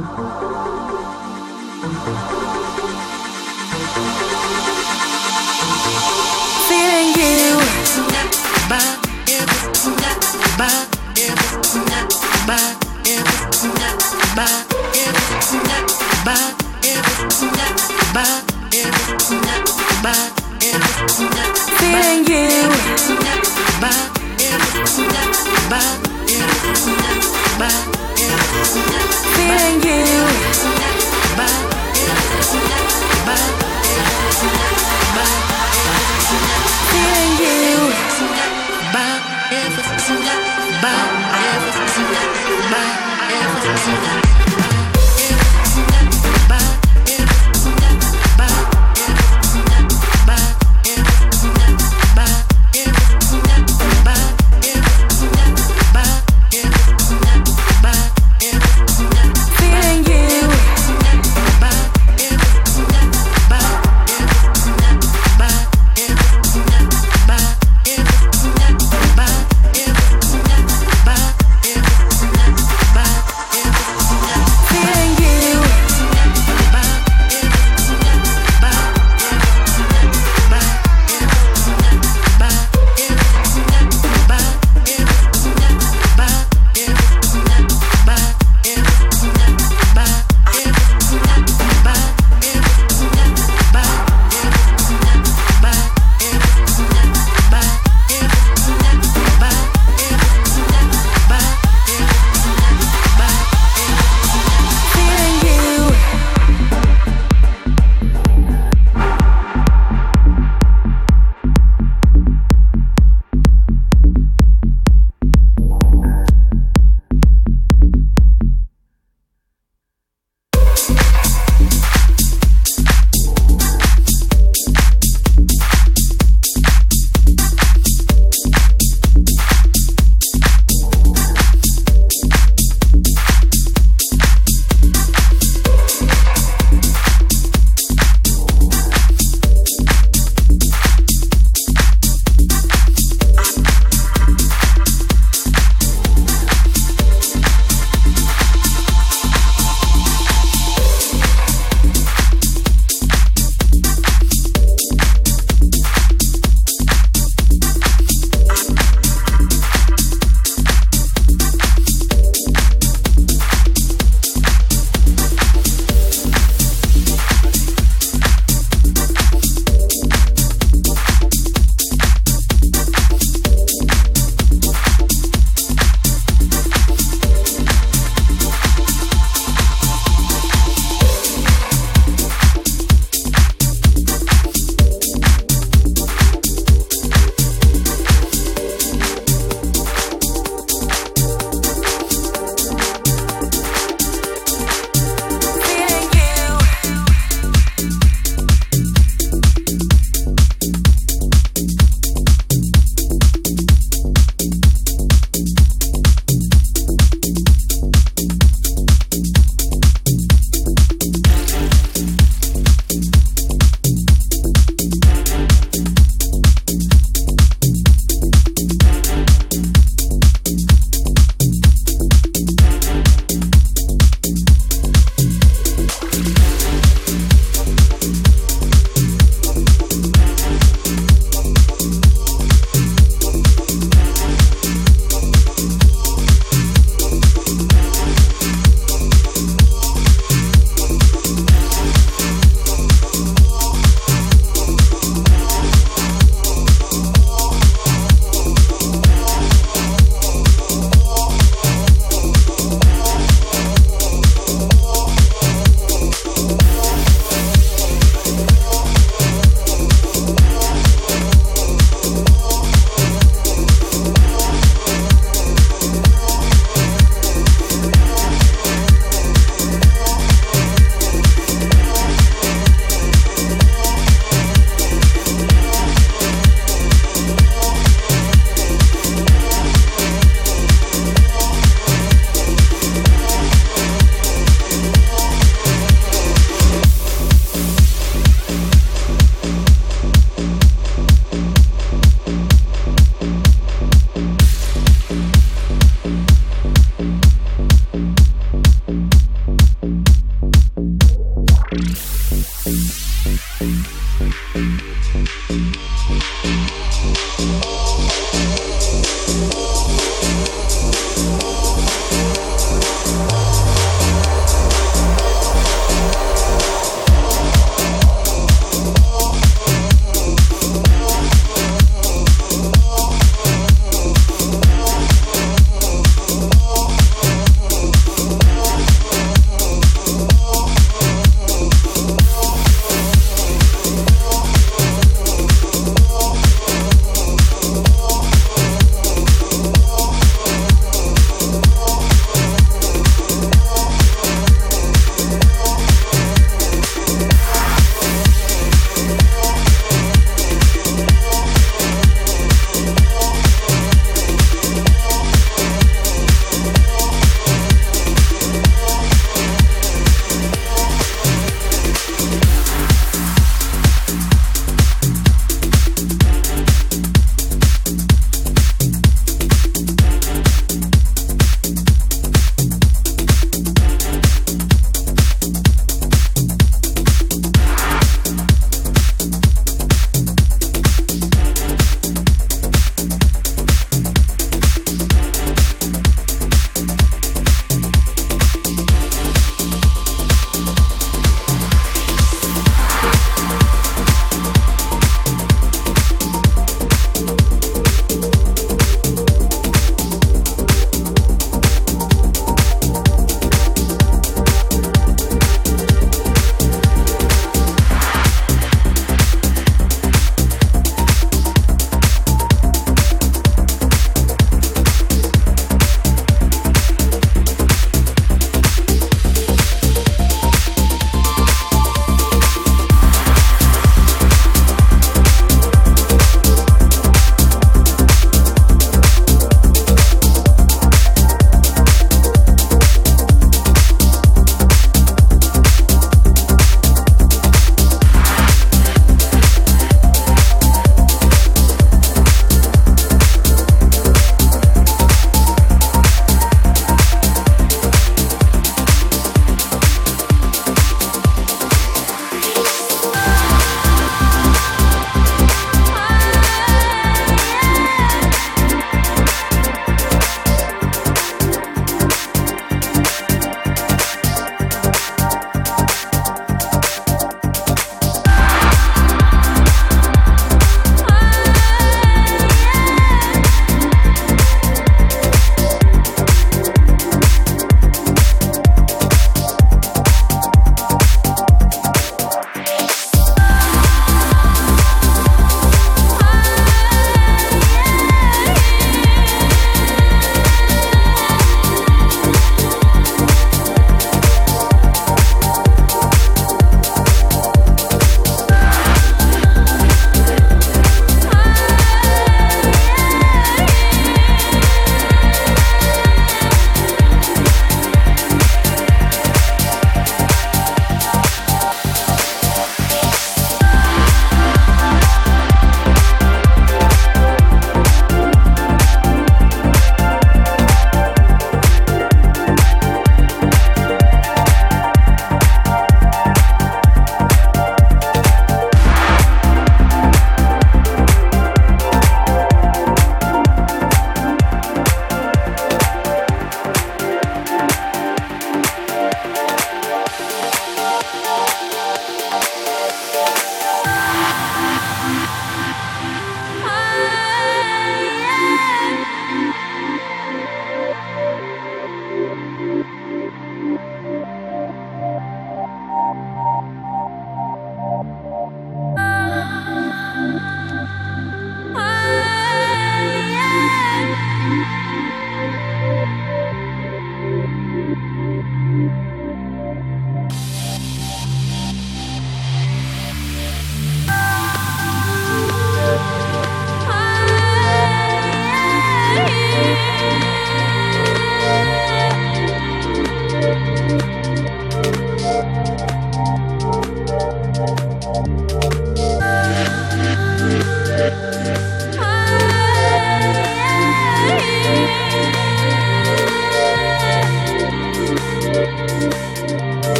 Feeling you. Feeling you. Feeling you.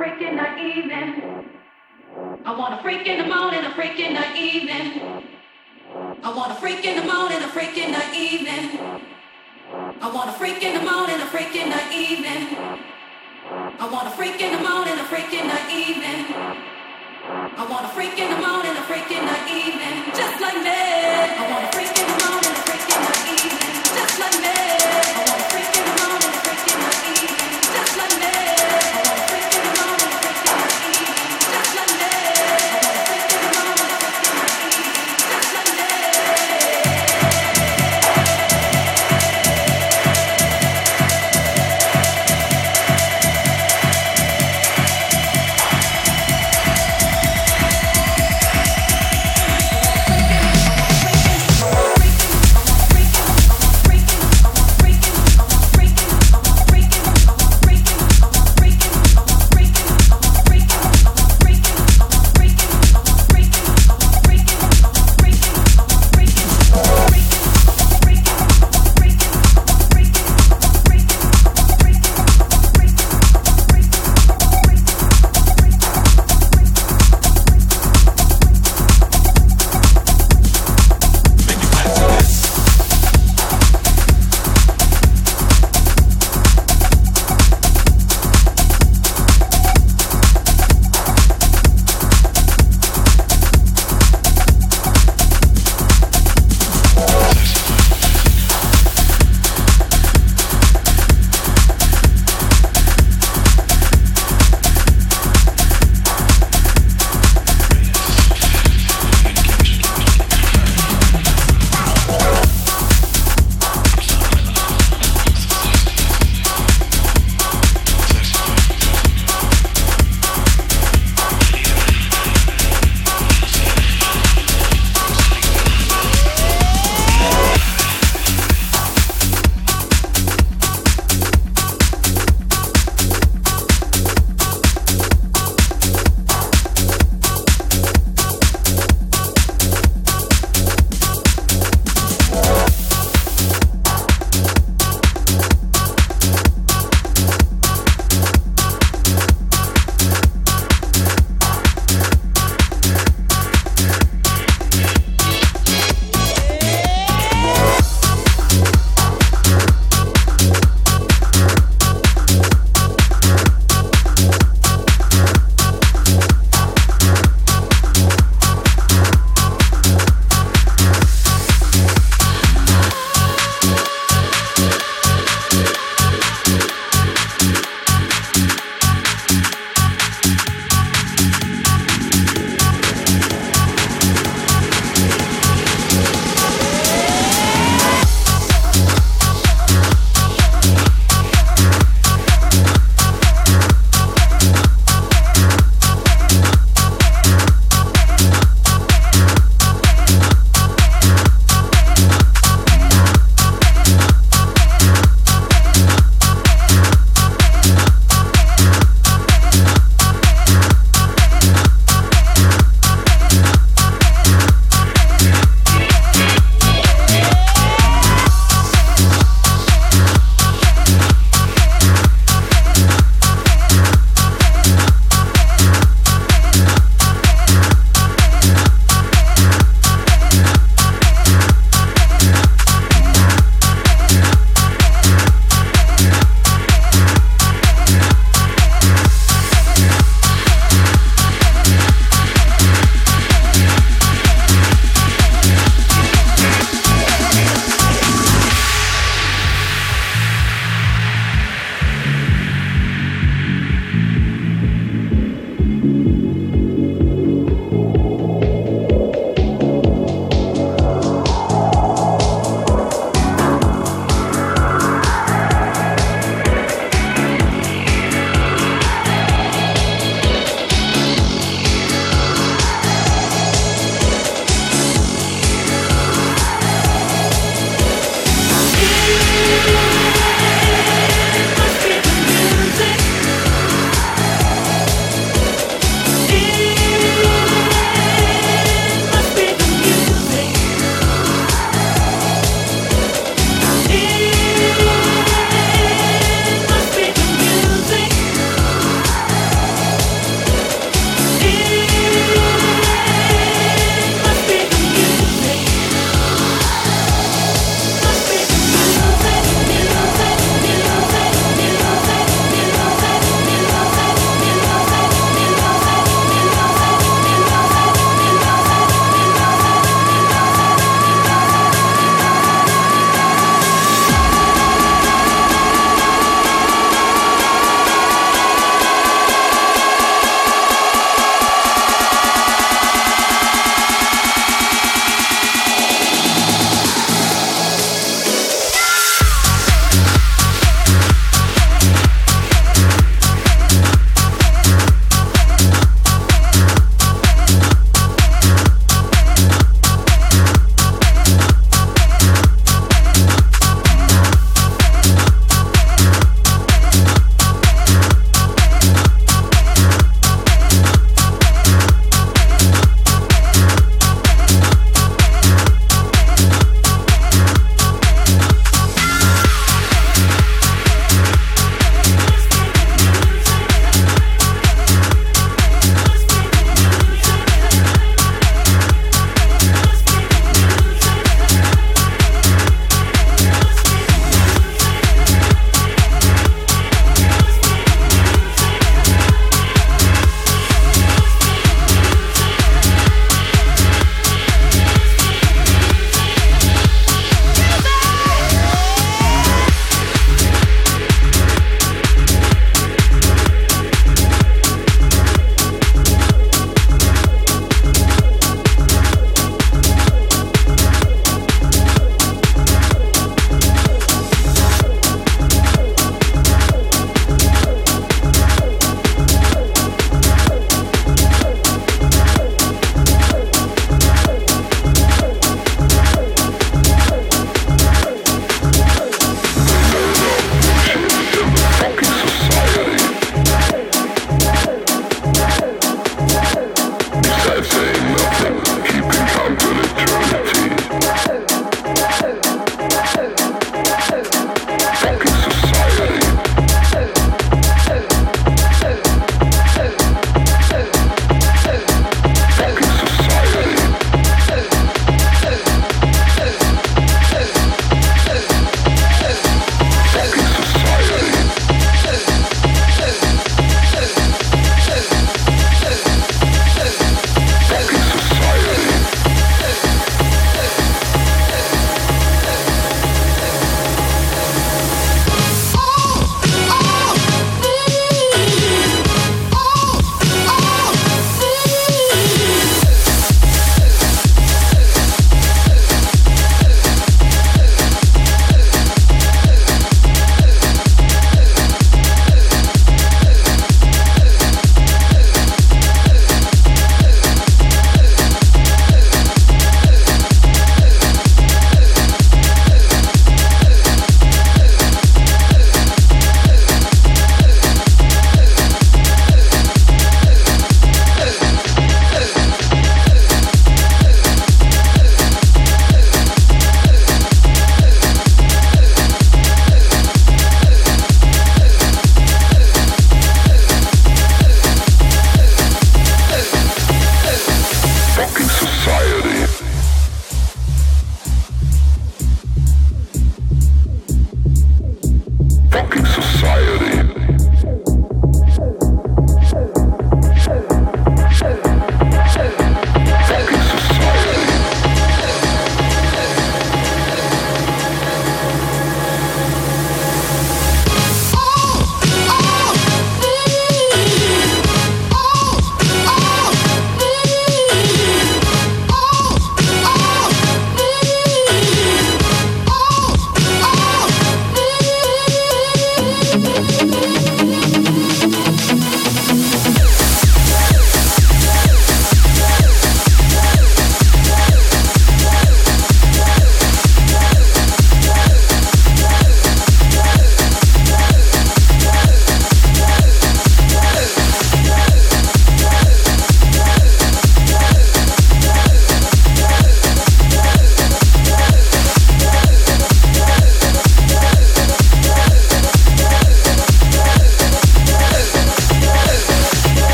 freak in the evening. I want a freak in the morning, a freak in the evening. I want a freak in the morning, a freak in the evening. I want a freak in the morning, a freak in the evening. I want a freak in the morning, a freak in the evening. I want a freak in the morning, a freak in the evening. Just like me. I want a freak in the morning, a freak in the evening. Just like me.